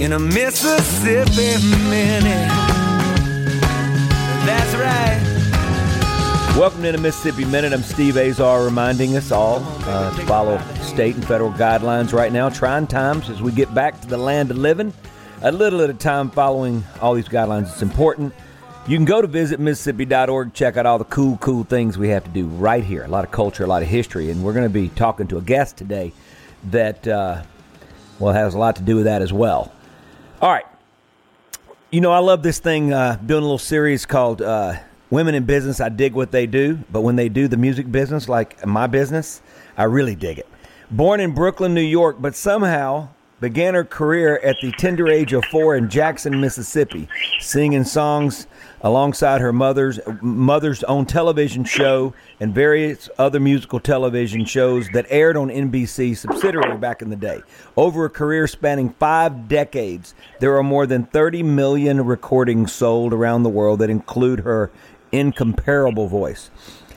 in a Mississippi minute. That's right. Welcome to the Mississippi Minute. I'm Steve Azar reminding us all uh, to follow state and federal guidelines right now. Trying times as we get back to the land of living. A little at a time following all these guidelines. It's important. You can go to visit Mississippi.org, check out all the cool, cool things we have to do right here. A lot of culture, a lot of history. And we're going to be talking to a guest today that, uh, well, has a lot to do with that as well. All right. You know, I love this thing, uh, doing a little series called uh, Women in Business. I dig what they do, but when they do the music business, like my business, I really dig it. Born in Brooklyn, New York, but somehow began her career at the tender age of four in Jackson, Mississippi, singing songs alongside her mother's mother's own television show and various other musical television shows that aired on NBC subsidiary back in the day. Over a career spanning 5 decades, there are more than 30 million recordings sold around the world that include her incomparable voice.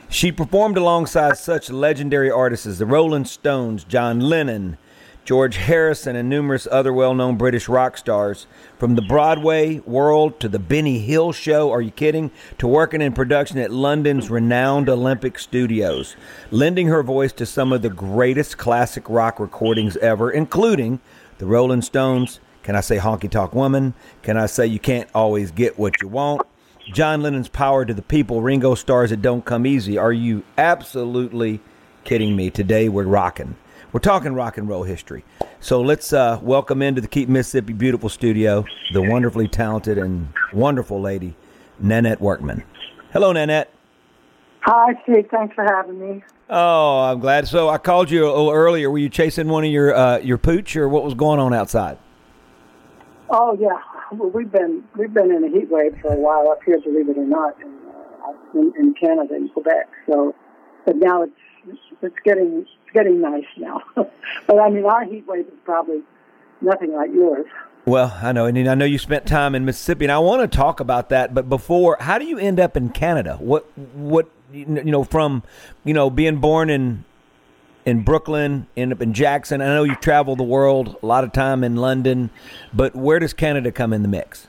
She performed alongside such legendary artists as the Rolling Stones, John Lennon, George Harrison, and numerous other well known British rock stars. From the Broadway world to the Benny Hill show, are you kidding? To working in production at London's renowned Olympic studios, lending her voice to some of the greatest classic rock recordings ever, including the Rolling Stones. Can I say Honky Tonk Woman? Can I say You Can't Always Get What You Want? John Lennon's Power to the People, Ringo Starr's It Don't Come Easy. Are you absolutely kidding me? Today we're rocking. We're talking rock and roll history. So let's uh, welcome into the Keep Mississippi Beautiful studio the wonderfully talented and wonderful lady, Nanette Workman. Hello, Nanette. Hi, Steve. Thanks for having me. Oh, I'm glad. So I called you a little earlier. Were you chasing one of your uh, your pooch, or what was going on outside? Oh yeah, well, we've been we've been in a heat wave for a while up here, believe it or not, in, uh, in, in Canada, in Quebec. So, but now it's it's getting getting nice now. but I mean, our heat wave is probably nothing like yours. Well, I know, and I know you spent time in Mississippi, and I want to talk about that. But before, how do you end up in Canada? What what you know from you know being born in in Brooklyn, end up in Jackson. I know you travel the world a lot of time in London, but where does Canada come in the mix?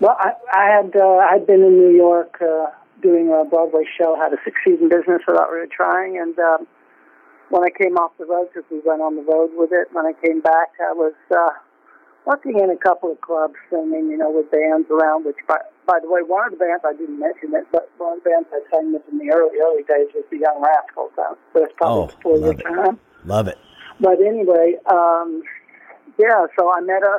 Well, I, I had uh, I'd been in New York uh, doing a Broadway show, How to Succeed in Business Without Really Trying. And um, when I came off the road, because we went on the road with it, when I came back, I was uh, working in a couple of clubs singing, you know, with bands around, which, by, by the way, one of the bands, I didn't mention it, but one of the bands I sang with in the early, early days was the Young Rascals. That was probably oh, before your it. time. Love it. But anyway, um, yeah, so I met a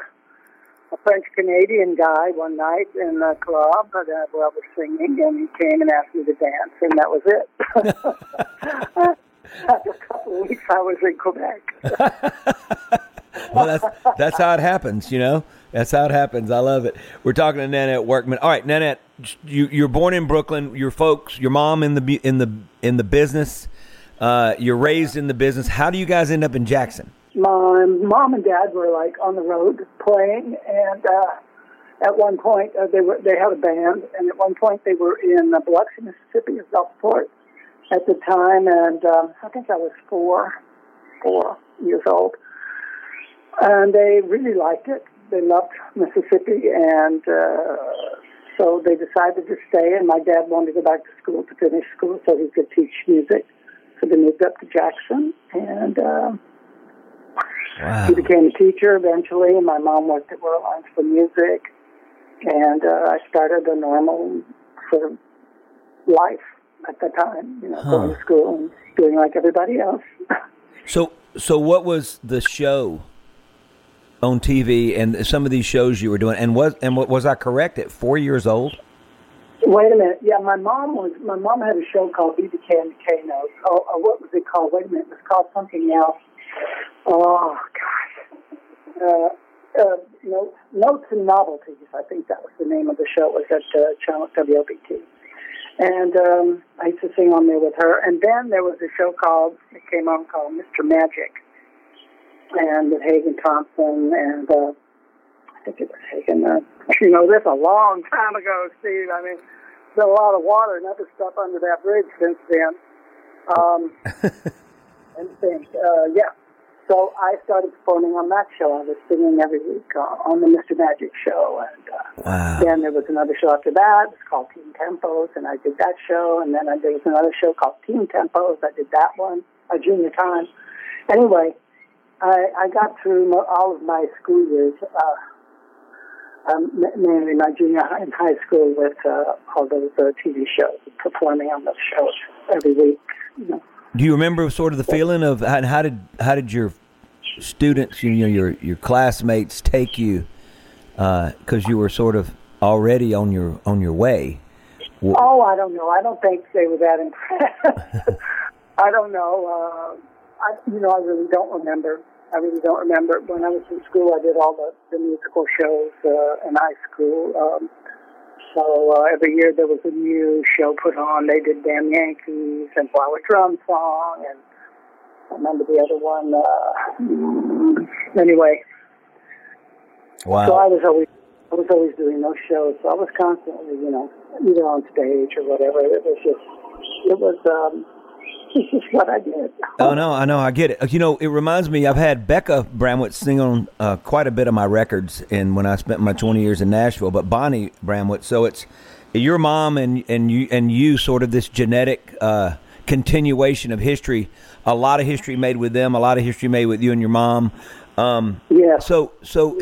a French Canadian guy one night in the club uh, where I was singing, and he came and asked me to dance, and that was it. After a couple of weeks, I was in Quebec. well, that's that's how it happens, you know. That's how it happens. I love it. We're talking to Nanette Workman. All right, Nanette, you you're born in Brooklyn. Your folks, your mom in the in the in the business. Uh, you're raised in the business. How do you guys end up in Jackson? my mom and dad were like on the road playing, and uh, at one point uh, they were they had a band, and at one point they were in uh, Biloxi, Mississippi, in Gulfport at the time, and um, I think I was four, four years old, and they really liked it. They loved Mississippi, and uh, so they decided to stay. And my dad wanted to go back to school to finish school so he could teach music. So they moved up to Jackson, and. Uh, Wow. She became a teacher eventually, and my mom worked at Werlein's for Music, and uh, I started a normal sort of life at the time, you know, going to school and doing like everybody else. So, so what was the show on TV and some of these shows you were doing? And was and what was I correct at four years old? Wait a minute. Yeah, my mom was. My mom had a show called BB and K Notes. Oh, oh, what was it called? Wait a minute. It was called something else. Oh gosh. Uh, uh, notes, notes and novelties. I think that was the name of the show. It was at uh, channel WLBT. And um, I used to sing on there with her. And then there was a show called it came on called Mr. Magic, and with Hagen Thompson and uh, I think it was Hagen. Uh, you know, this a long time ago, Steve. I mean, there's a lot of water and other stuff under that bridge since then. Um, and think, uh, yeah. So I started performing on that show. I was singing every week uh, on the Mr. Magic show, and uh, Wow. then there was another show after that. It was called Team Tempos, and I did that show. And then there was another show called Team Tempos. I did that one, a junior time. Anyway, I, I got through mo- all of my school years, uh, um, mainly my junior high and high school, with uh, all those uh, TV shows, performing on those shows every week. You know. Do you remember sort of the feeling of how, did how did your students, you know, your your classmates take you because you were sort of already on your on your way? Oh, I don't know. I don't think they were that impressed. I don't know. Uh, I, you know, I really don't remember. I really don't remember. When I was in school, I did all the, the musical shows uh, in high school. Um, so uh, every year there was a new show put on. They did Damn Yankees and Flower Drum Song, and I remember the other one. Uh, anyway, so I was always I was always doing those shows. So I was constantly, you know, either on stage or whatever. It was just it was um it's just what I did. Oh no, I know, I get it. You know, it reminds me. I've had Bekka Bramlett sing on uh, quite a bit of my records, and when I spent my twenty years in Nashville. But Bonnie Bramlett, so it's your mom and and you and you, sort of this genetic uh, continuation of history. A lot of history made with them. A lot of history made with you and your mom. Um, Yes. So so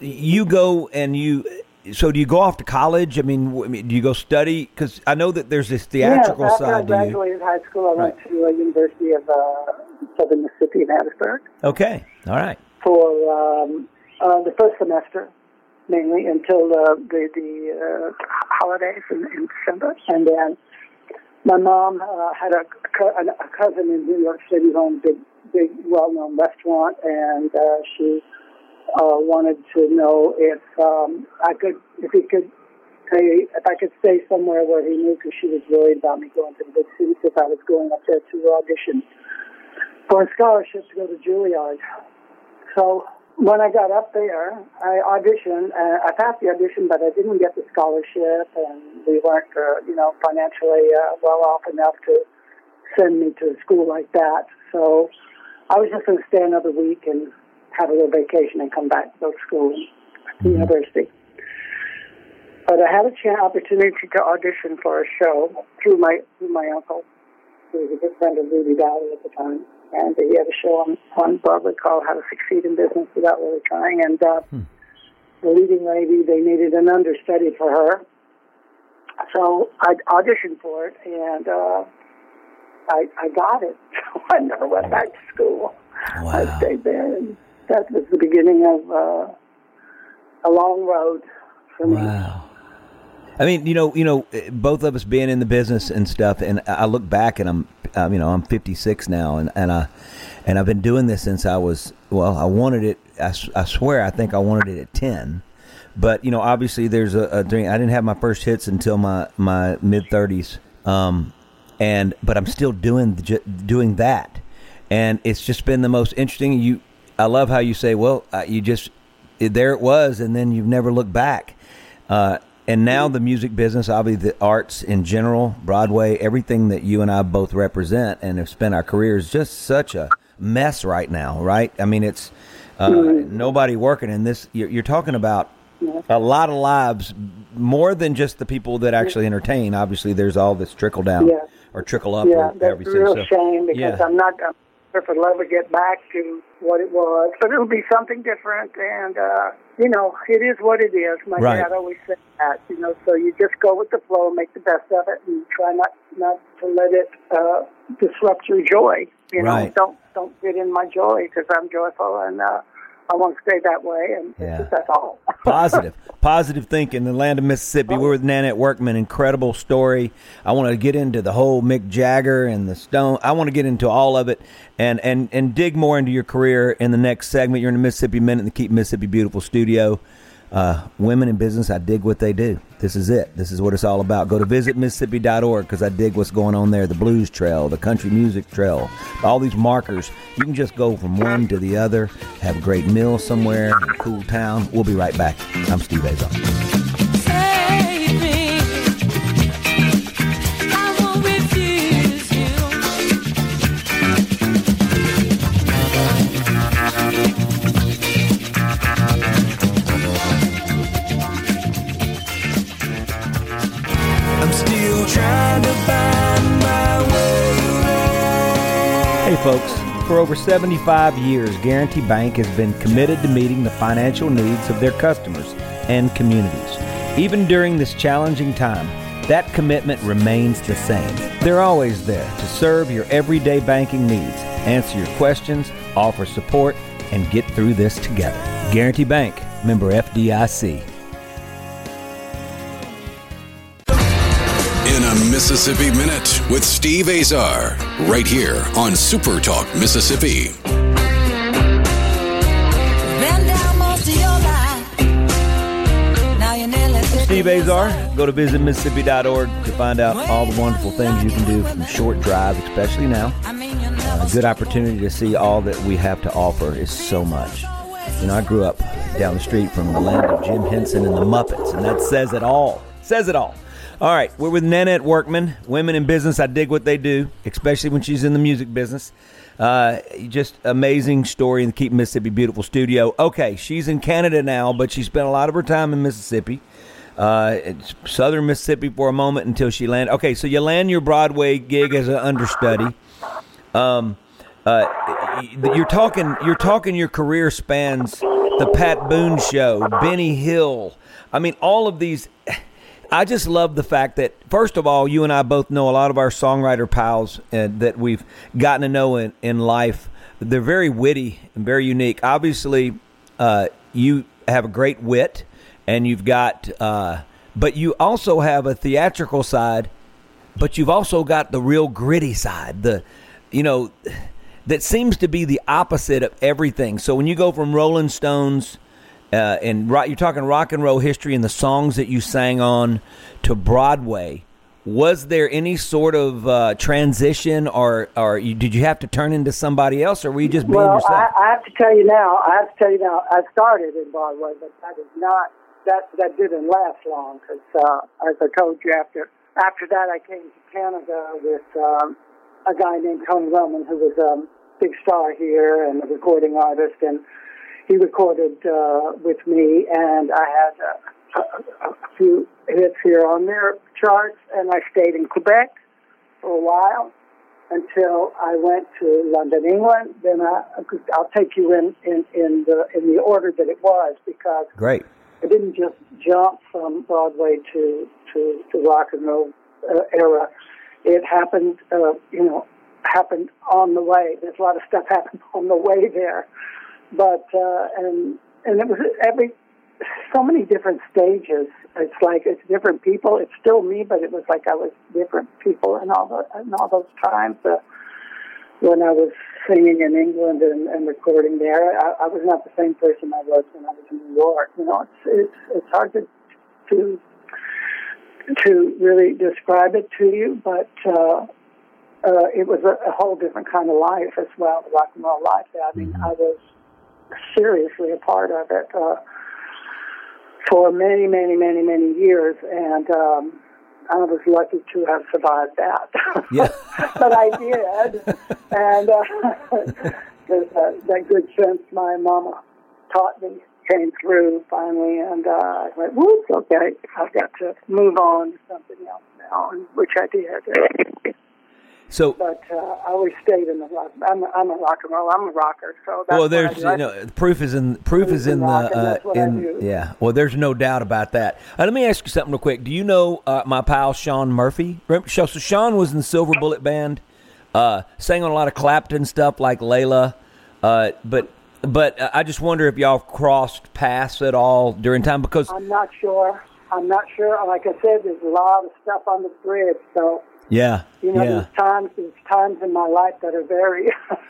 you go and you. So do you go off to college? I mean, w- I mean, do you go study? Because I know that there's this theatrical yes, after I side to you. graduated high school, I went to uh, University of uh, Southern Mississippi in Hattiesburg Okay, all right. for um, uh, the first semester, mainly until uh, the the uh, holidays in, in December, and then my mom uh, had a, a cousin in New York City who owned a big, big, well-known restaurant, and uh, she uh, wanted to know if um, I could, if he could, pay, if I could stay somewhere where he knew, because she was worried about me going to the big cities if I was going up there to audition for a scholarship to go to Juilliard. So when I got up there, I auditioned. Uh, I passed the audition, but I didn't get the scholarship, and we weren't, uh, you know, financially uh, well off enough to send me to a school like that. So I was just going to stay another week and have a little vacation and come back to go to school the university. But I had a chance, opportunity to audition for a show through my through my uncle, who was a good friend of Rudy Vallée at the time, and he had a show on, on Broadway called How to Succeed in Business Without Really Trying. And uh, the leading lady, they needed an understudy for her, so I auditioned for it, and uh, I I got it. So I never went back to school. I stayed there, and that was the beginning of uh, a long road for me. Wow. I mean, you know, you know, eh, both of us being in the business and stuff, and I look back and I'm, um, you know, I'm 56 now, and and I, and I've been doing this since I was, well, I wanted it. I, I swear, I think I wanted it at 10, but you know, obviously, there's a, a dream. I didn't have my first hits until my my mid 30s, um, and but I'm still doing doing that, and it's just been the most interesting. You, I love how you say, well, uh, you just there it was, and then you've never looked back. Uh, and now the music business, obviously the arts in general, Broadway, everything that you and I both represent and have spent our careers, just such a mess right now, right? I mean, it's uh, nobody working in this. You're, you're talking about a lot of lives, more than just the people that actually entertain. Obviously, there's all this trickle down Yeah. or trickle up Yeah, or that's a real So, shame because yeah. I'm not. I'm, if I'd ever get back to what it was, but it'll be something different. And uh, you know, it is what it is. My Right. dad always said that. You know, so you just go with the flow, make the best of it, and try not not to let it uh, disrupt your joy. You know, Right. don't don't get in my joy because I'm joyful and uh, I want to stay that way. And Yeah. that's all. Positive, positive thinking. The land of Mississippi. We're with Nanette Workman. Incredible story. I want to get into the whole Mick Jagger and the Stone. I want to get into all of it and and and dig more into your career in the next segment. You're in the Mississippi Minute in the Keep Mississippi Beautiful studio. Uh, women in business, I dig what they do. This is it. This is what it's all about. Go to visitmississippi.org because I dig what's going on there. The blues trail, the country music trail, all these markers. You can just go from one to the other, have a great meal somewhere, a cool town. We'll be right back. I'm Steve Azar. Folks. For over 75 years, Guarantee Bank has been committed to meeting the financial needs of their customers and communities. Even during this challenging time, that commitment remains the same. They're always there to serve your everyday banking needs, answer your questions, offer support, and get through this together. Guarantee Bank, member FDIC. Mississippi Minute with Steve Azar, right here on Super Talk Mississippi. Been down most of your life. Now you're nearly 50 Steve Azar. Go to visitmississippi.org to find out all the wonderful things you can do from short drive, especially now. I mean, you uh, never a good opportunity to see all that we have to offer is so much. You know, I grew up down the street from the land of Jim Henson and the Muppets, and that says it all. Says it all. All right, we're with Nanette Workman. Women in business, I dig what they do, especially when she's in the music business. Uh, just amazing story in the Keep Mississippi Beautiful studio. Okay, she's in Canada now, but she spent a lot of her time in Mississippi. Uh, southern Mississippi for a moment until she landed. Okay, so you land your Broadway gig as an understudy um, uh, you're talking you're talking your career spans the Pat Boone show, Benny Hill. I mean, all of these. I just love the fact that first of all, you and I both know a lot of our songwriter pals uh, that we've gotten to know in, in life. They're very witty and very unique. Obviously, uh, you have a great wit, and you've got, uh, but you also have a theatrical side but you've also got the real gritty side the you know that seems to be the opposite of everything so when you go from rolling stones uh, and rock, you're talking rock and roll history and the songs that you sang on to broadway was there any sort of uh, transition or or you, did you have to turn into somebody else or were you just being Well, yourself I, I have to tell you now. I have to tell you now. I started in Broadway, but that is not that that didn't last long because, uh, as I told you, after after that, I came to Canada with um, a guy named Tony Roman, who was a big star here and a recording artist, and he recorded uh, with me, and I had a, a, a few hits here on their charts, and I stayed in Quebec for a while until I went to London, England. Then I, I'll take you in, in, in the in the order that it was because great I didn't just jump from Broadway to to the rock and roll uh, era. It happened, uh, you know, happened on the way. There's a lot of stuff happened on the way there, but uh, and and it was every so many different stages. It's like it's different people. It's still me, but it was like I was different people in all the in all those times. Uh, when I was singing in England and, and recording there, I, I was not the same person I was when I was in New York. You know, it's it's it's hard to to to really describe it to you, but uh, uh, it was a, a whole different kind of life as well, the rock and roll life. I mean, I was seriously a part of it uh, for many, many, many, many years, and um, I was lucky to have survived that. Yeah. but I did, and uh, that, that good sense my mama taught me came through finally, and uh, I went, "Whoop, okay, I've got to move on to something else now," and which I did. So, but uh, I always stayed in the rock. I'm a, I'm a rock and roll. I'm a rocker. So that's well, there's you know the proof is in proof is in the uh, that's what I in yeah. Well, there's no doubt about that. Uh, let me ask you something real quick. Do you know uh, my pal Shaun Murphy? Remember, so Shaun was in the Silver Bullet Band, uh, sang on a lot of Clapton stuff like Layla, uh, but but uh, I just wonder if y'all crossed paths at all during time because I'm not sure. I'm not sure. Like I said, there's a lot of stuff on the bridge. So yeah you know, yeah there's times there's times in my life that are very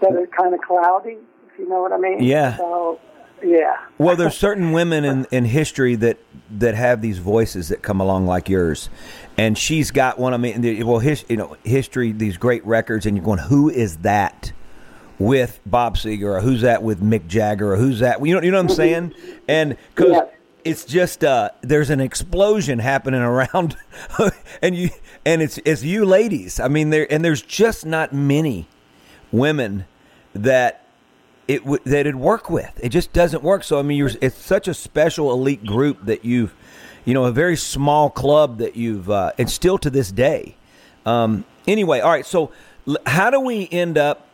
that are kind of cloudy. If you know what I mean. Yeah. So yeah. Well, there's certain women in, in history that that have these voices that come along like yours, and she's got one. I mean, the- well, his, you know, history, these great records, and you're going, who is that with Bob Seger, or who's that with Mick Jagger, or who's that? You know, you know what I'm mm-hmm. saying? And because Yes. It's just uh, there's an explosion happening around, and you and it's it's you ladies. I mean, there and there's just not many women that it w- that it'd work with. It just doesn't work. So I mean, you're, it's such a special elite group that you've, you know, a very small club that you've, uh, and still to this day. Um, anyway, all right. So how do we end up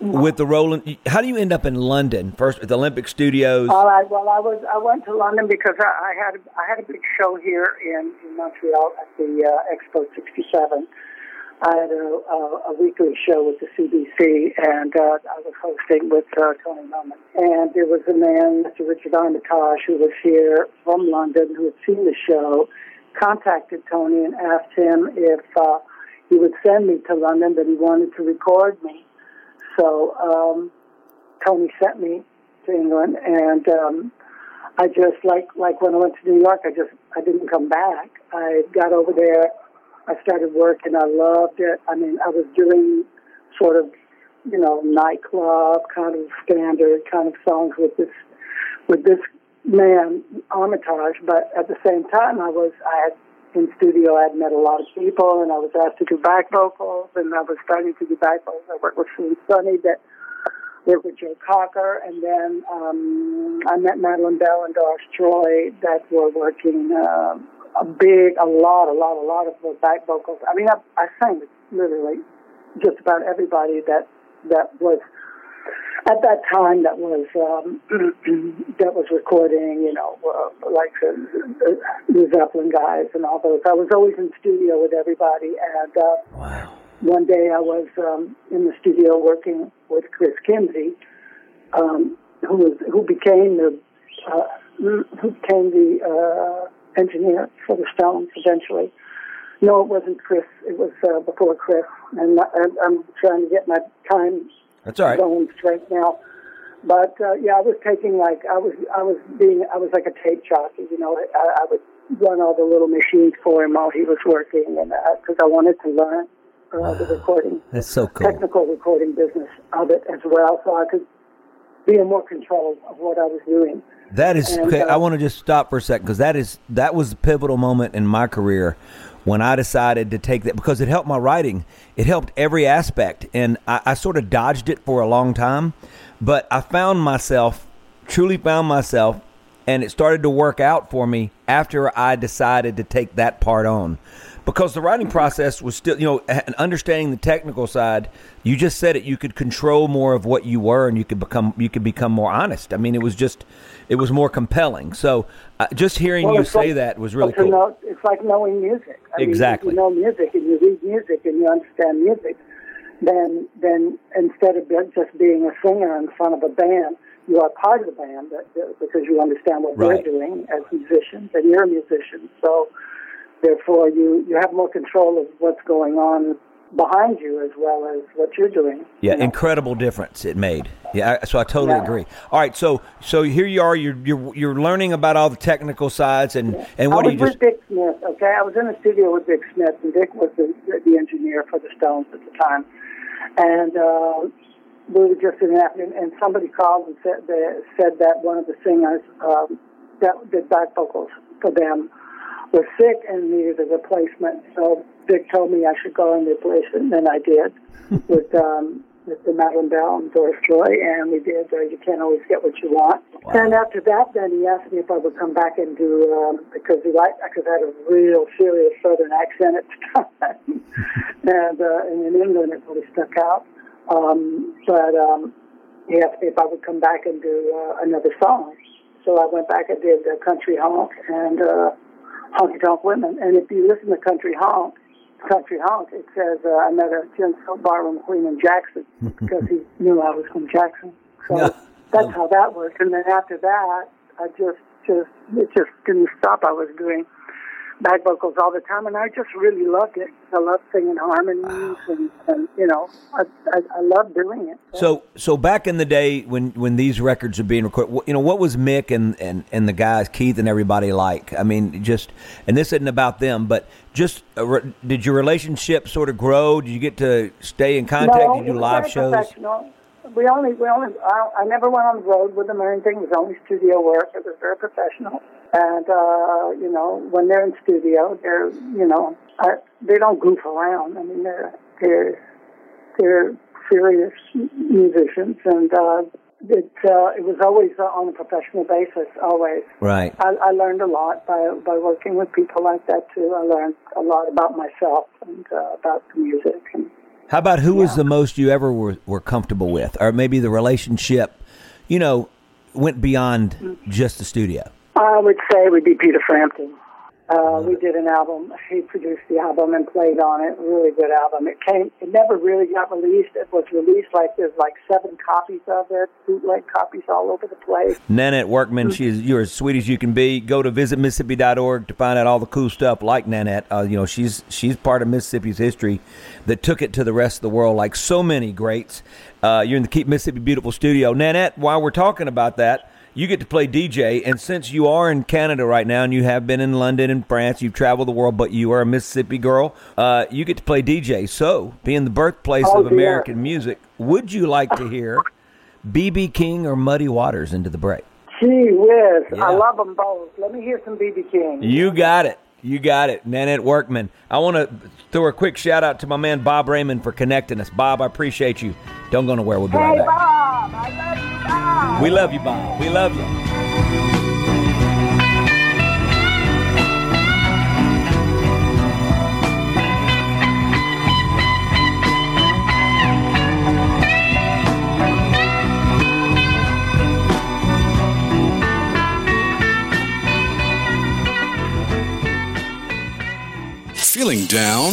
with the Roland? How do you end up in London first at the Olympic Studios? All right. Well, I was I went to London because I, I had I had a big show here in, in Montreal at the uh, Expo '67. I had a, a, a weekly show with the CBC, and uh, I was hosting with uh, Tony Melman. And there was a man, Mr. Richard Armitage, who was here from London, who had seen the show, contacted Tony and asked him if uh, he would send me to London, that he wanted to record me. So um, Tony sent me to England, and um, I just like like when I went to New York, I just I didn't come back. I got over there, I started working, I loved it. I mean, I was doing sort of you know nightclub kind of standard kind of songs with this with this man Armitage, but at the same time, I was I had in studio. I'd met a lot of people, and I was asked to do back vocals, and I was starting to do back vocals. I worked with Sue Sunny, that worked with Joe Cocker, and then um, I met Madeline Bell and Doris Troy that were working uh, a big, a lot, a lot, a lot of the back vocals. I mean, I, I sang with literally just about everybody that that was at that time that was um, that was recording, you know, uh, like the, the Zeppelin guys and all those. I was always in studio with everybody, and uh, wow. one day I was um, in the studio working with Chris Kimsey, um, who was who became the uh, who became the uh, engineer for the Stones eventually. No, it wasn't Chris. It was uh, before Chris, and I, I'm trying to get my time That's all right. going straight now. But uh, yeah, I was taking like I was I was being I was like a tape jockey, you know. I, I would run all the little machines for him while he was working, and because I wanted to learn uh, the recording, That's so cool. technical recording business of it as well, so I could be in more control of what I was doing. That is. And, okay, uh, I want to just stop for a second because that is that was the pivotal moment in my career when I decided to take that because it helped my writing. It helped every aspect, and I, I sort of dodged it for a long time, but I found myself, truly found myself, and it started to work out for me after I decided to take that part on. Because the writing process was still, you know, and understanding the technical side. You just said it. You could control more of what you were, and you could become, you could become more honest. I mean, it was just, it was more compelling. So, uh, just hearing Well, you say like- that was really cool. know- it's like knowing music. I mean, Exactly. if you know music and you read music and you understand music, then then instead of just being a singer in front of a band, you are part of the band that- because you understand what Right. they're doing as musicians, and you're a musician. So therefore, you you have more control of what's going on behind you as well as what you're doing. Yeah, you know? incredible difference it made. Yeah, so I totally Yeah. agree. All right, so so here you are. You're you're you're learning about all the technical sides, and and what I do was you just? with Dick Smith. Okay, I was in the studio with Dick Smith, and Dick was the, the engineer for the Stones at the time. And uh, we were just in that, and, and somebody called and said they, said that one of the singers um, that did back vocals for them was sick and needed a replacement. So Dick told me I should go and replace it, and then I did with um, with the Madeline Bell and Doris Troy, and we did uh, You Can't Always Get What You Want. And after that, then he asked me if I would come back and do, um, because he liked, because I had a real serious Southern accent at the time. and, uh, and in England, it really stuck out. Um, but um, he asked me if I would come back and do uh, another song. So I went back and did uh, Country Honk and uh, Honky Tonk Women. And if you listen to Country Honk, Country Honk, it says uh, I met a gents barroom queen in Jackson because he knew I was from Jackson. So Yeah. that's how that worked. And then after that, I just, just, it just didn't stop. I was doing back vocals all the time, and I just really loved it. I love singing harmonies, and, and you know, I, I, I love doing it. So, so back in the day when when these records are being recorded, you know, what was Mick and and and the guys, Keith and everybody like? I mean, just and this isn't about them, but just uh, re- did your relationship sort of grow? Did you get to stay in contact? No, did you do live shows? We only, we only, I, I never went on the road with them or anything. It was only studio work. It was very professional. And, uh, you know, when they're in studio, they're, you know, I, they don't goof around. I mean, they're, they're, they're serious musicians. And, uh, it, uh, it was always uh, on a professional basis, always. Right. I, I learned a lot by by working with people like that too. I learned a lot about myself and uh, about the music. And How about who was the most you ever were, were comfortable with, or maybe the relationship, you know, went beyond just the studio? I would say it would be Peter Frampton. Uh, we did an album. He produced the album and played on it. Really good album. It came. It never really got released. It was released like there's like seven copies of it, bootleg copies all over the place. Nanette Workman, she's you're as sweet as you can be. Go to visitmississippi.org to find out all the cool stuff like Nanette. Uh, you know, she's she's part of Mississippi's history that took it to the rest of the world, like so many greats. Uh, you're in the Keep Mississippi Beautiful studio, Nanette. While we're talking about that, you get to play DJ, and since you are in Canada right now, and you have been in London and France, you've traveled the world, but you are a Mississippi girl. Uh, you get to play DJ. So, being the birthplace Oh, of. American music, would you like to hear BB King or Muddy Waters into the break? Gee whiz! Yeah. I love them both. Let me hear some BB King. You got it. You got it. Nanette Workman. I want to throw a quick shout out to my man Bob Raymond for connecting us. Bob, I appreciate you. Don't go nowhere. We'll be right back. Bob, We love you, Bob. We love you. Feeling down?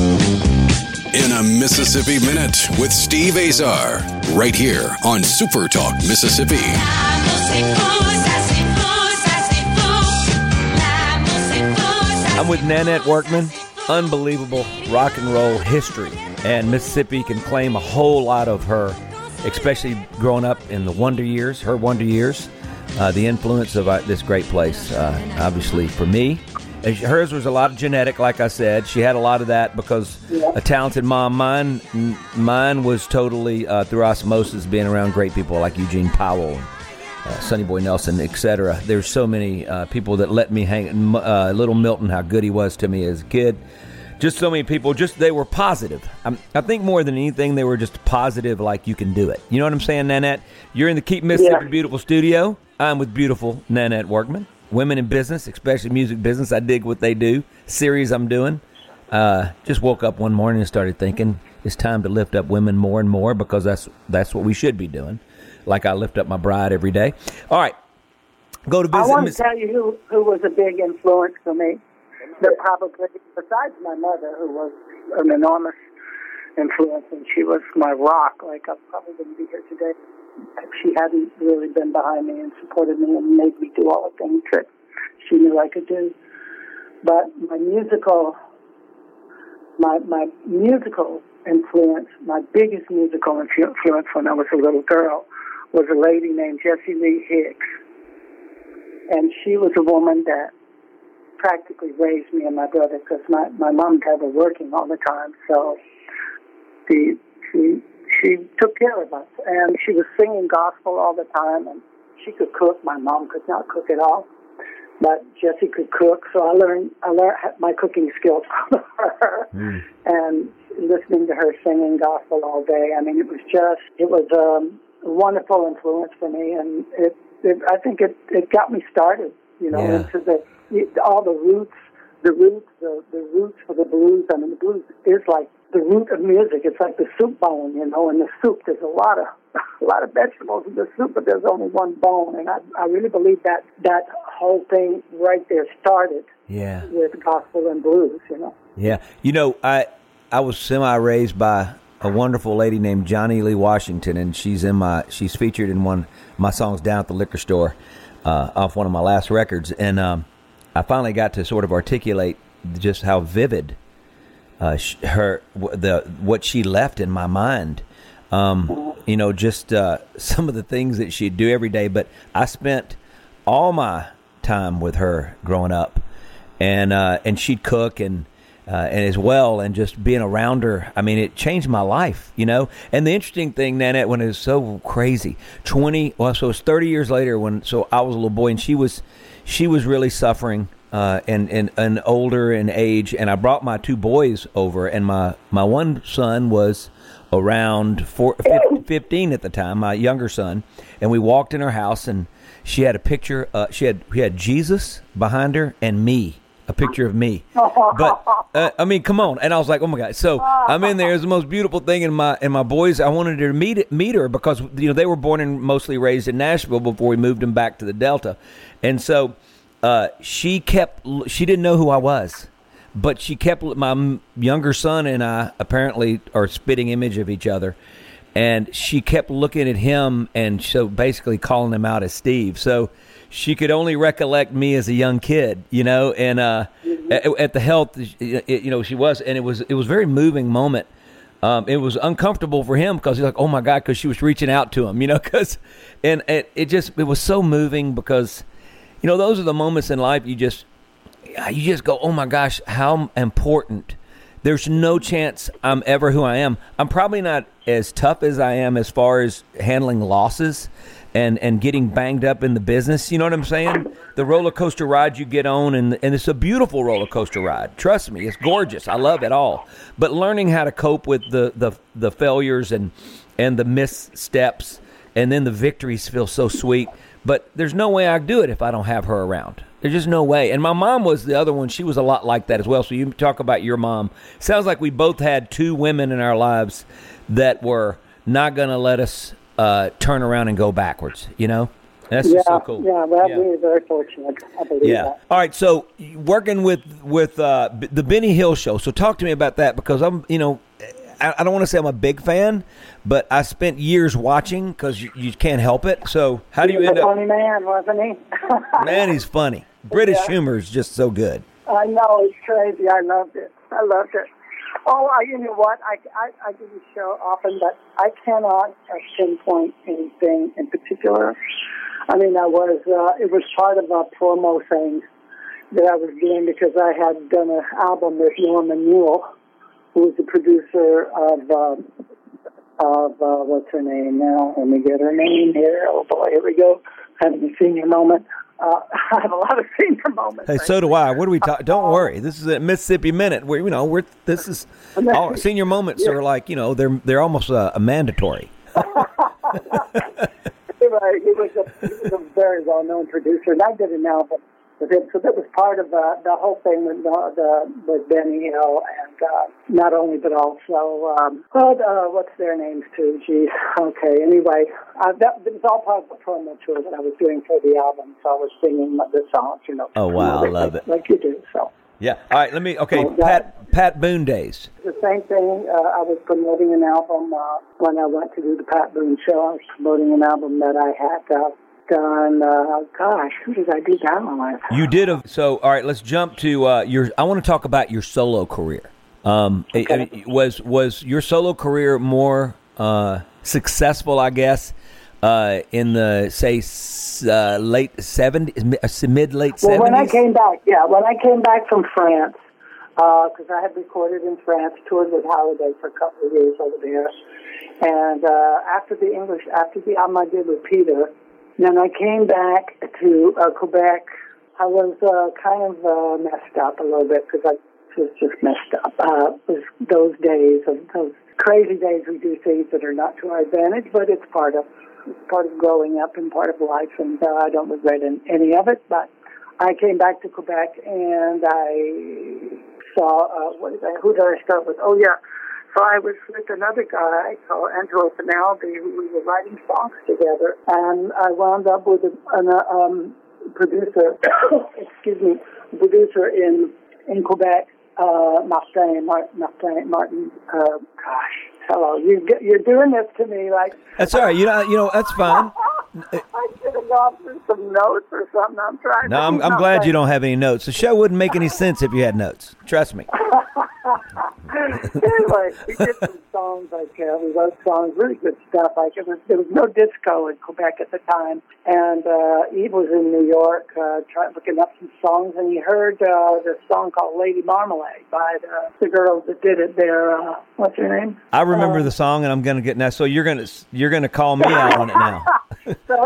In a Mississippi Minute with Steve Azar, right here on Super Talk Mississippi. I'm with Nanette Workman. Unbelievable rock and roll history. And Mississippi can claim a whole lot of her, especially growing up in the Wonder Years, her Wonder Years, uh, the influence of uh, this great place. Uh, obviously, for me, hers was a lot of genetic, like I said. She had a lot of that because a talented mom. Mine, mine was totally uh, through osmosis, being around great people like Eugene Powell uh, Sonny Boy Nelson, etc. There's so many uh, people that let me hang. Uh, Little Milton, how good he was to me as a kid. Just so many people. Just they were positive. Um, I think more than anything, they were just positive. Like you can do it. You know what I'm saying, Nanette? You're in the Keep Mississippi Yeah. Beautiful studio. I'm with beautiful Nanette Workman. Women in business, especially music business. I dig what they do. Series I'm doing. Uh, just woke up one morning and started thinking it's time to lift up women more and more because that's that's what we should be doing. Like I lift up my bride every day. All right, go to business. I want to tell you who who was a big influence for me. That probably, besides my mother, who was an enormous influence, and she was my rock. Like I probably wouldn't be here today she hadn't really been behind me and supported me and made me do all the things that she knew I could do. But my musical, my my musical influence, my biggest musical influence when I was a little girl, was a lady named Jessie Lee Hicks. And she was a woman that practically raised me and my brother because my, my mom dad were working all the time. So the, she, she took care of us. And she was singing gospel all the time. And she could cook. My mom could not cook at all. But Jesse could cook, so I learned I learned my cooking skills from her, and listening to her singing gospel all day. I mean, it was just it was um, a wonderful influence for me, and it, it I think it it got me started, you know, Yeah. into the all the roots, the roots, the the roots for the blues. I mean, the blues is like the root of music. It's like the soup bone, you know. In the soup, there's a lot of a lot of vegetables in the soup, but there's only one bone. And I I really believe that that whole thing right there started Yeah. with gospel and blues, you know. Yeah, you know, I I was semi raised by a wonderful lady named Johnny Lee Washington, and she's in my she's featured in one of my songs down at the liquor store uh, off one of my last records, and um, I finally got to sort of articulate just how vivid uh, her the what she left in my mind. Um, you know, just uh, some of the things that she'd do every day. But I spent all my time with her growing up, and uh, and she'd cook and uh, and as well, and just being around her. I mean, it changed my life, you know. And the interesting thing, Nanette, when it was so crazy, twenty well, so it was thirty years later when so I was a little boy, and she was she was really suffering. Uh, and, and and older in age, and I brought my two boys over, and my, my one son was around four, 15 at the time, my younger son, and we walked in her house, and she had a picture. Uh, she had we had Jesus behind her and me, a picture of me. But uh, I mean, come on! And I was like, oh my god! So I'm in there. It's the most beautiful thing. And my and my boys, I wanted to meet meet her because you know they were born and mostly raised in Nashville before we moved them back to the Delta, and so uh, she kept. She didn't know who I was but she kept my younger son and I apparently are spitting image of each other, and she kept looking at him and so basically calling him out as Steve. So she could only recollect me as a young kid, you know, and uh, at, at the health, you know, she was, and it was it was very moving moment. Um, it was uncomfortable for him because he's like, "Oh my god," because she was reaching out to him, you know, because, and it, it just it was so moving because, you know, those are the moments in life you just you just go, oh my gosh, how important. There's no chance I'm ever who I am. I'm probably not as tough as I am as far as handling losses and, and getting banged up in the business. You know what I'm saying? The roller coaster ride you get on, and, and it's a beautiful roller coaster ride. Trust me, it's gorgeous. I love it all. But learning how to cope with the, the, the failures and, and the missteps and then the victories feel so sweet. But there's no way I'd do it if I don't have her around. There's just no way. And my mom was the other one. She was a lot like that as well. So you talk about your mom. Sounds like we both had two women in our lives that were not going to let us uh, turn around and go backwards. You know, that's yeah, just so cool. yeah, well, we were very fortunate. I believe Yeah. that. All right. So working with with uh, the Benny Hill show. So talk to me about that because I'm, you know, I, don't want to say I'm a big fan, but I spent years watching because you, you can't help it. So how do you end up? funny man, wasn't he? Man, he's funny. British Yeah. humor is just so good. I know it's crazy. I loved it. I loved it. Oh, I, you know what? I, I, I do this show often, but I cannot uh, pinpoint anything in particular. I mean, I was uh, it was part of a promo thing that I was doing because I had done an album with Norman Newell, who was the producer of uh, of uh, what's her name now? Let me get her name here. Oh boy, here we go. Having a senior moment. Uh, I have a lot of senior moments. Hey, so do I. What do we talk? Don't worry. This is a Mississippi minute. Where you know we're this is all senior moments are like you know they're they're almost a, a mandatory. Right. He was a, he was a very well known producer, and I did an album him. So that was part of uh, the whole thing with the, the with Benny Hill, and uh, not only but also um, well, uh, what's their names too? Geez. Okay. Anyway, uh, that it was all part of the promo tour that I was doing for the album. So I was singing the songs, you know. Oh, wow. I like- love it. Like you do. So. Yeah. All right. Let me. Okay. Oh. Pat Pat Boone days. The same thing. Uh, I was promoting an album uh, when I went to do the Pat Boone show. I was promoting an album that I had uh, done. Uh, gosh, who did I do that with? You did a so. All right. Let's jump to uh, your. I want to talk about your solo career Um, it- it- was was your solo career more uh, successful? I guess uh, in the say s- uh, late seventies, mid late seventies. Well, when I came back, yeah, when I came back from France, because I had recorded in France, toured with Hallyday for a couple of years over there, and uh, after the English, after the album I did with Peter, then I came back to uh, Quebec. I was uh, kind of uh, messed up a little bit because I was just messed up. Uh, it was those days of those crazy days we do things that are not to our advantage, but it's part of part of growing up and part of life, and uh, I don't regret an- any of it. But I came back to Quebec and I saw uh, what did I, who did I start with? Oh yeah, so I was with another guy called Angelo Finaldi, who we were writing songs together, and I wound up with a, an, um, producer, excuse me, producer in in Quebec, uh, Martin, Martin, Martin. Uh, gosh, hello, you you're doing this to me like. That's all right. You know, you know that's fine. I should have gone through some notes or something. I'm trying. No, to I'm, I'm glad you don't have any notes. The show wouldn't make any sense if you had notes. Trust me. anyway, we did some songs like uh, we wrote songs, really good stuff. Like it was there was no disco in Quebec at the time, and uh, Yves was in New York uh, trying looking up some songs, and he heard uh, this song called Lady Marmalade by the, the girls that did it there. Uh, what's her name? I remember the song, and I'm gonna get now. So you're gonna you're gonna call me out on it now. So,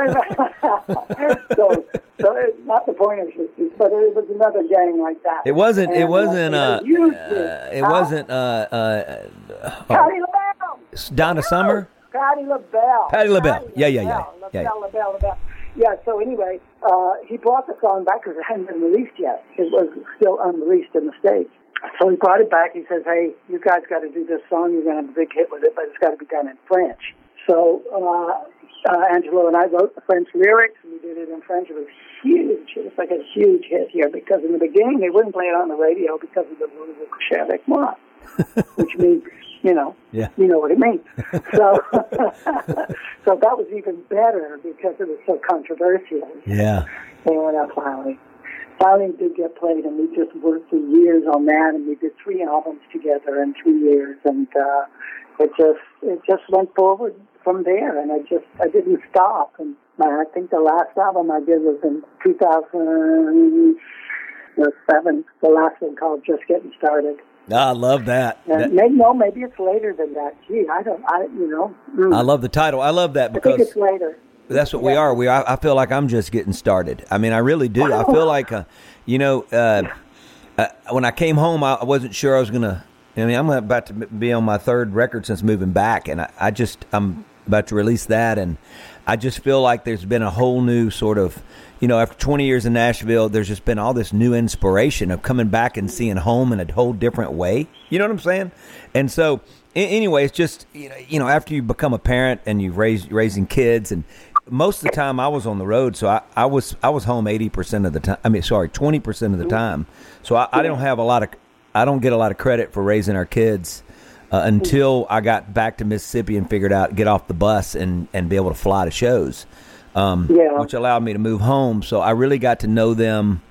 so, so it's not the Pointer Sisters, but it was another gang like that. It wasn't. It wasn't. Uh, uh, it wasn't. Uh, uh, uh, Patti LaBelle. Donna Summer. Patti LaBelle. Patti LaBelle. Yeah, yeah, yeah. LaBelle, Yeah, yeah. LaBelle, LaBelle, LaBelle. Yeah, so anyway, uh, he brought the song back because it hadn't been released yet. It was still unreleased in the States. So he brought it back. He says, hey, you guys got to do this song. You're going to have a big hit with it, but it's got to be done in French. So uh, uh, Angelo and I wrote the French lyrics. And we did it in French. It was huge. It was like a huge hit here because in the beginning they wouldn't play it on the radio because of the rules of avec moi, which means, you know, Yeah. you know what it means. So, so that was even better because it was so controversial. Yeah. And uh, finally, finally it did get played, and we just worked for years on that, and we did three albums together in three years, and uh, it just it just went forward from there, and I just I didn't stop, and I think the last album I did was in 2007, the last one called Just Getting Started. I love that. And That- maybe no, maybe it's later than that. Gee, I don't, I you know, mm. I love the title. I love that I think because it's later. That's what we are. We I, I feel like I'm just getting started. I mean, I really do. I feel like, uh, you know, uh, uh, when I came home, I, I wasn't sure I was gonna. I mean, I'm about to be on my third record since moving back, and I, I just I'm about to release that, and I just feel like there's been a whole new sort of, you know, after 20 years in Nashville, there's just been all this new inspiration of coming back and seeing home in a whole different way. You know what I'm saying? And so, anyway, it's just you know, you know, after you become a parent and you've raised raising kids, and most of the time I was on the road, so I, I was I was home 80 percent of the time. I mean, sorry, 20 percent of the time. So I, I don't have a lot of I don't get a lot of credit for raising our kids uh, until I got back to Mississippi and figured out get off the bus and and be able to fly to shows, um, Yeah. which allowed me to move home. So I really got to know them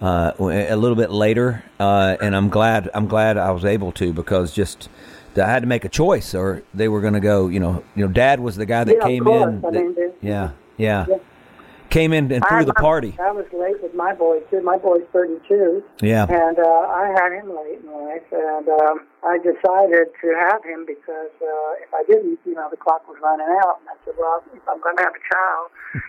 uh, a little bit later, uh, and I'm glad I'm glad I was able to because just I had to make a choice, or they were going to go. You know, you know, Dad was the guy that Yeah, came in. I mean, yeah, yeah, Yeah. Came in and threw I, the party. I, I was late with my boy too. My boy's 32. Yeah. And uh, I had him late in life, and um, I decided to have him because uh, if I didn't, you know, the clock was running out. And I said, well, if I'm going to have a child,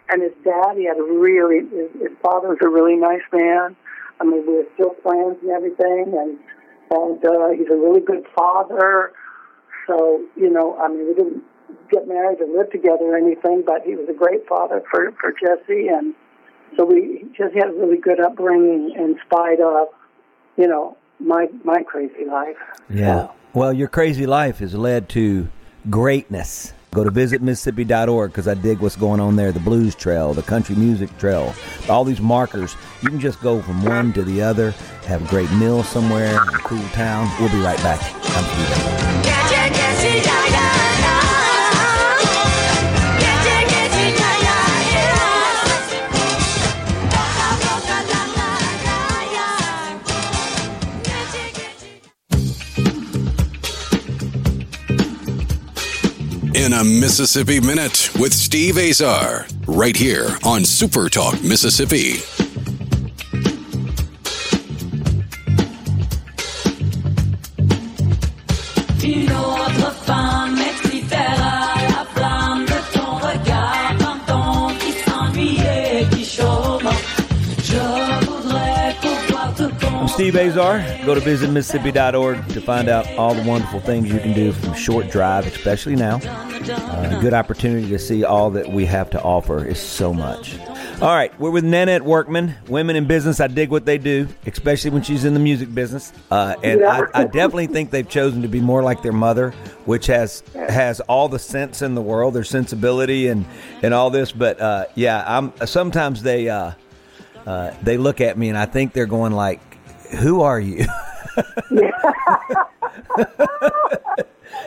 and his dad, he had a really, his, his father was a really nice man. I mean, we were still friends and everything, and and uh, he's a really good father. So, you know, I mean, we didn't get married or live together or anything, but he was a great father for for Jesse, and so we just had a really good upbringing in spite of, you know, my my crazy life. Yeah. Well, your crazy life has led to greatness. Go to visitmississippi.org because I dig what's going on there. The blues trail, the country music trail, all these markers. You can just go from one to the other, have a great meal somewhere, a cool town. We'll be right back. I'm Steve. A Mississippi Minute with Steve Azar, right here on Super Talk Mississippi. Une autre Steve Azar. Go to visitmississippi.org to find out all the wonderful things you can do from short drive, especially now. Uh, good opportunity to see all that we have to offer is so much. All right, we're with Nanette Workman, women in business. I dig what they do, especially when she's in the music business. Uh, and I, I definitely think they've chosen to be more like their mother, which has has all the sense in the world, their sensibility and and all this. But uh, yeah, I'm sometimes they uh, uh, they look at me and I think they're going like, "Who are you?"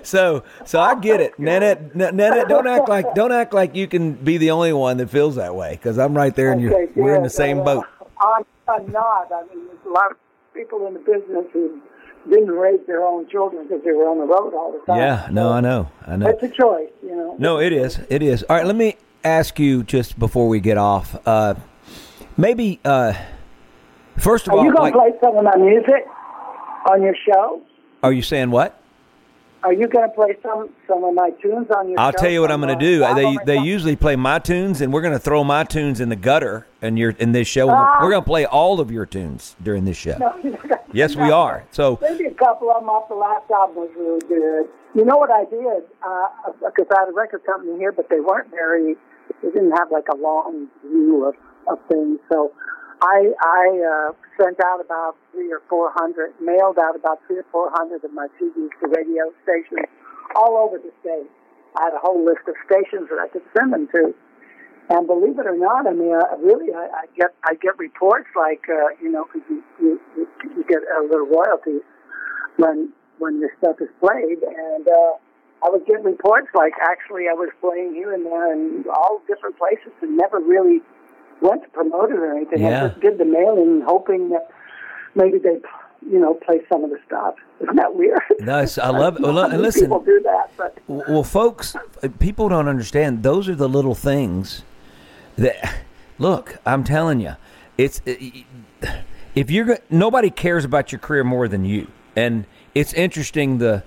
so so I get it, Nanette. Nanette, don't act like don't act like you can be the only one that feels that way because I'm right there and you Okay, we're in the same boat. I'm, I'm not. I mean, there's a lot of people in the business who didn't raise their own children because they were on the road all the time. Yeah, no, I know, I know. It's a choice, you know. No, it is. It is. All right, let me ask you just before we get off. Uh, maybe uh, first of Are all, you going like, to play some of my music on your show? are you saying what? Are you going to play some some of my tunes on your show? I'll tell you what I'm going uh, to do. They they usually play my tunes, and we're going to throw my tunes in the gutter. And you're in this show. Ah. We're going to play all of your tunes during this show. No, you're not gonna Yes, do we are. So Maybe a couple of them off the last album was really good. You know what I did? Uh, because I had a record company here, but they weren't very. They didn't have like a long view of, of things. So I I uh, sent out about three or four hundred, mailed out about three or four hundred of my CDs to radio stations all over the state. I had a whole list of stations that I could send them to. And believe it or not, I mean, uh, really, I, I get I get reports like uh, you know, 'cause you, you you get a little royalty when when your stuff is played, and uh, I would get reports like actually I was playing here and there and all different places and never really went to promote it or anything. Yeah. I just did the mailing, hoping that maybe they you know play some of the stuff. Isn't that weird? Nice. I love it. Well, listen- people do that, but Well, folks, uh, people don't understand. Those are the little things that. Look, I'm telling you, it's uh, if you're nobody cares about your career more than you, and it's interesting the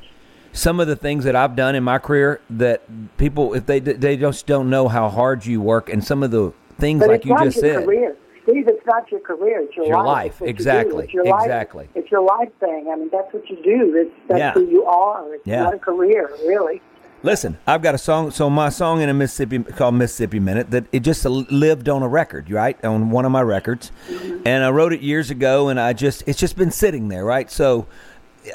some of the things that I've done in my career that people if they they just don't know how hard you work, and some of the things But like you just your said. career. Steve, it's not your career. It's your, Your life. life. It's what you. Exactly. It's your life. Exactly. It's your life thing. I mean, that's what you do. It's, that's Yeah. who you are. It's Yeah. not a career, really. Listen, I've got a song. So my song in a Mississippi called Mississippi Minute that it just lived on a record, right? On one of my records, mm-hmm. and I wrote it years ago, and I just it's just been sitting there, right? So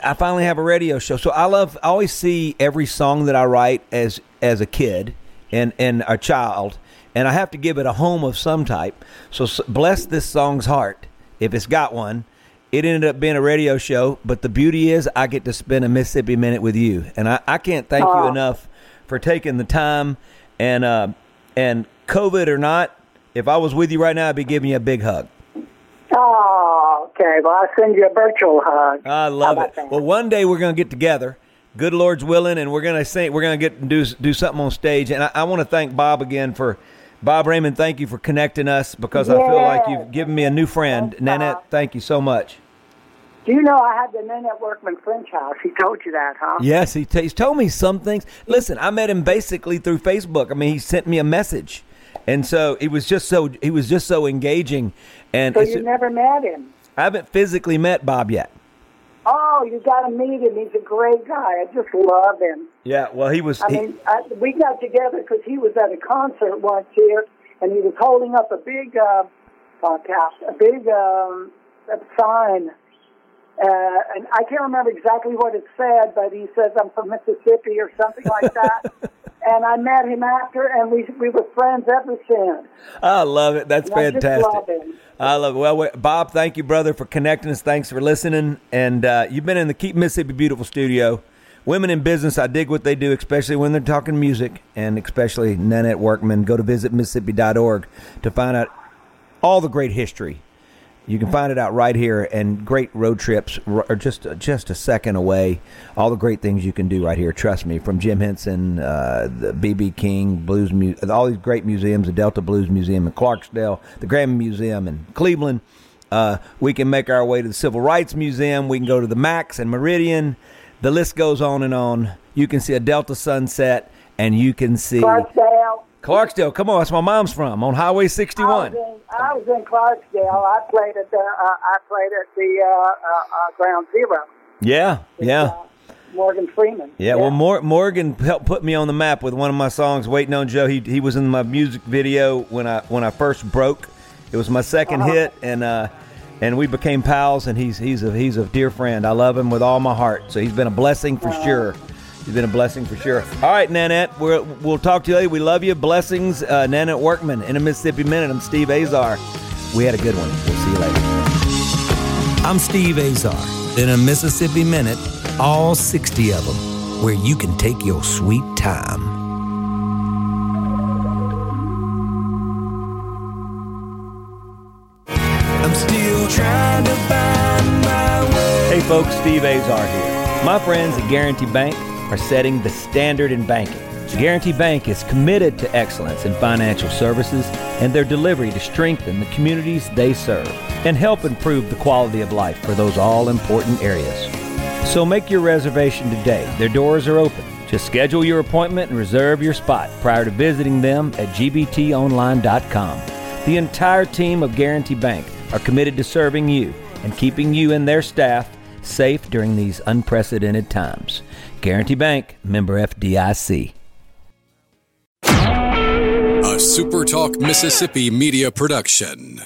I finally have a radio show. So I love. I always see every song that I write as as a kid and and a child, and I have to give it a home of some type. So bless this song's heart if it's got one. It ended up being a radio show, but the beauty is I get to spend a Mississippi minute with you, and I, I can't thank you enough for taking the time. And uh, and COVID or not, if I was with you right now, I'd be giving you a big hug. Oh, okay. Well, I'll send you a virtual hug. I love it. that? Well, one day we're going to get together. Good Lord's willing, and we're going to sing. We're going to get do do something on stage. And I, I want to thank Bob again for Bob Raymond. Thank you for connecting us because I feel like you've given me a new friend. Thanks, Nanette, Bob. thank you so much. Do you know I had the Nanette Workman French House? He told you that, huh? Yes, he t- he's told me some things. Listen, I met him basically through Facebook. I mean, he sent me a message, and so he was just so he was just so engaging. And So you never met him? I haven't physically met Bob yet. Oh, you got to meet him. He's a great guy. I just love him. Yeah, well, he was. I he- mean, I, we got together because he was at a concert once here, and he was holding up a big uh, podcast, a big um, a sign, uh, and I can't remember exactly what it said, but he says I'm from Mississippi or something like that. and I met him after, and we we were friends ever since. I love it. That's And I fantastic. love him. I love it. Well, Bob, thank you, brother, for connecting us. Thanks for listening. And uh, you've been in the Keep Mississippi Beautiful studio. Women in business, I dig what they do, especially when they're talking music, and especially Nanette Workman. Go to visit Mississippi.org to find out all the great history You can find it out right here, and great road trips are just just a second away. All the great things you can do right here. Trust me, from Jim Henson, uh, the BB King Blues, Mu- all these great museums, the Delta Blues Museum in Clarksdale, the Grammy Museum in Cleveland. Uh, we can make our way to the Civil Rights Museum. We can go to the Max and Meridian. The list goes on and on. You can see a Delta sunset, and you can see Clarksdale. Clarksdale. Come on, that's where my mom's from on Highway I 61. was in, I was in Clarksdale. I played at the uh, I played at the uh, uh, uh, Ground Zero. Yeah, yeah. Uh, Morgan Freeman. Yeah, well, Mor- Morgan helped put me on the map with one of my songs, "Waiting on Joe." He he was in my music video when I when I first broke. It was my 2nd hit, and uh, and we became pals. And he's he's a he's a dear friend. I love him with all my heart. So he's been a blessing for sure. He's been a blessing for sure. All right, Nanette, we're, we'll talk to you later. We love you. Blessings, uh, Nanette Workman in a Mississippi Minute. I'm Steve Azar. We had a good one. We'll see you later. I'm Steve Azar. In a Mississippi Minute, all 60 of them, where you can take your sweet time. I'm still trying to find my way. Hey folks, Steve Azar here. My friends at Guaranty Bank are setting the standard in banking. Guaranty Bank is committed to excellence in financial services and their delivery to strengthen the communities they serve and help improve the quality of life for those all important areas. So make your reservation today. Their doors are open. Just schedule your appointment and reserve your spot prior to visiting them at gbtonline.com. The entire team of Guaranty Bank are committed to serving you and keeping you and their staff safe during these unprecedented times. Guaranty Bank, member FDIC. A SuperTalk Mississippi media production.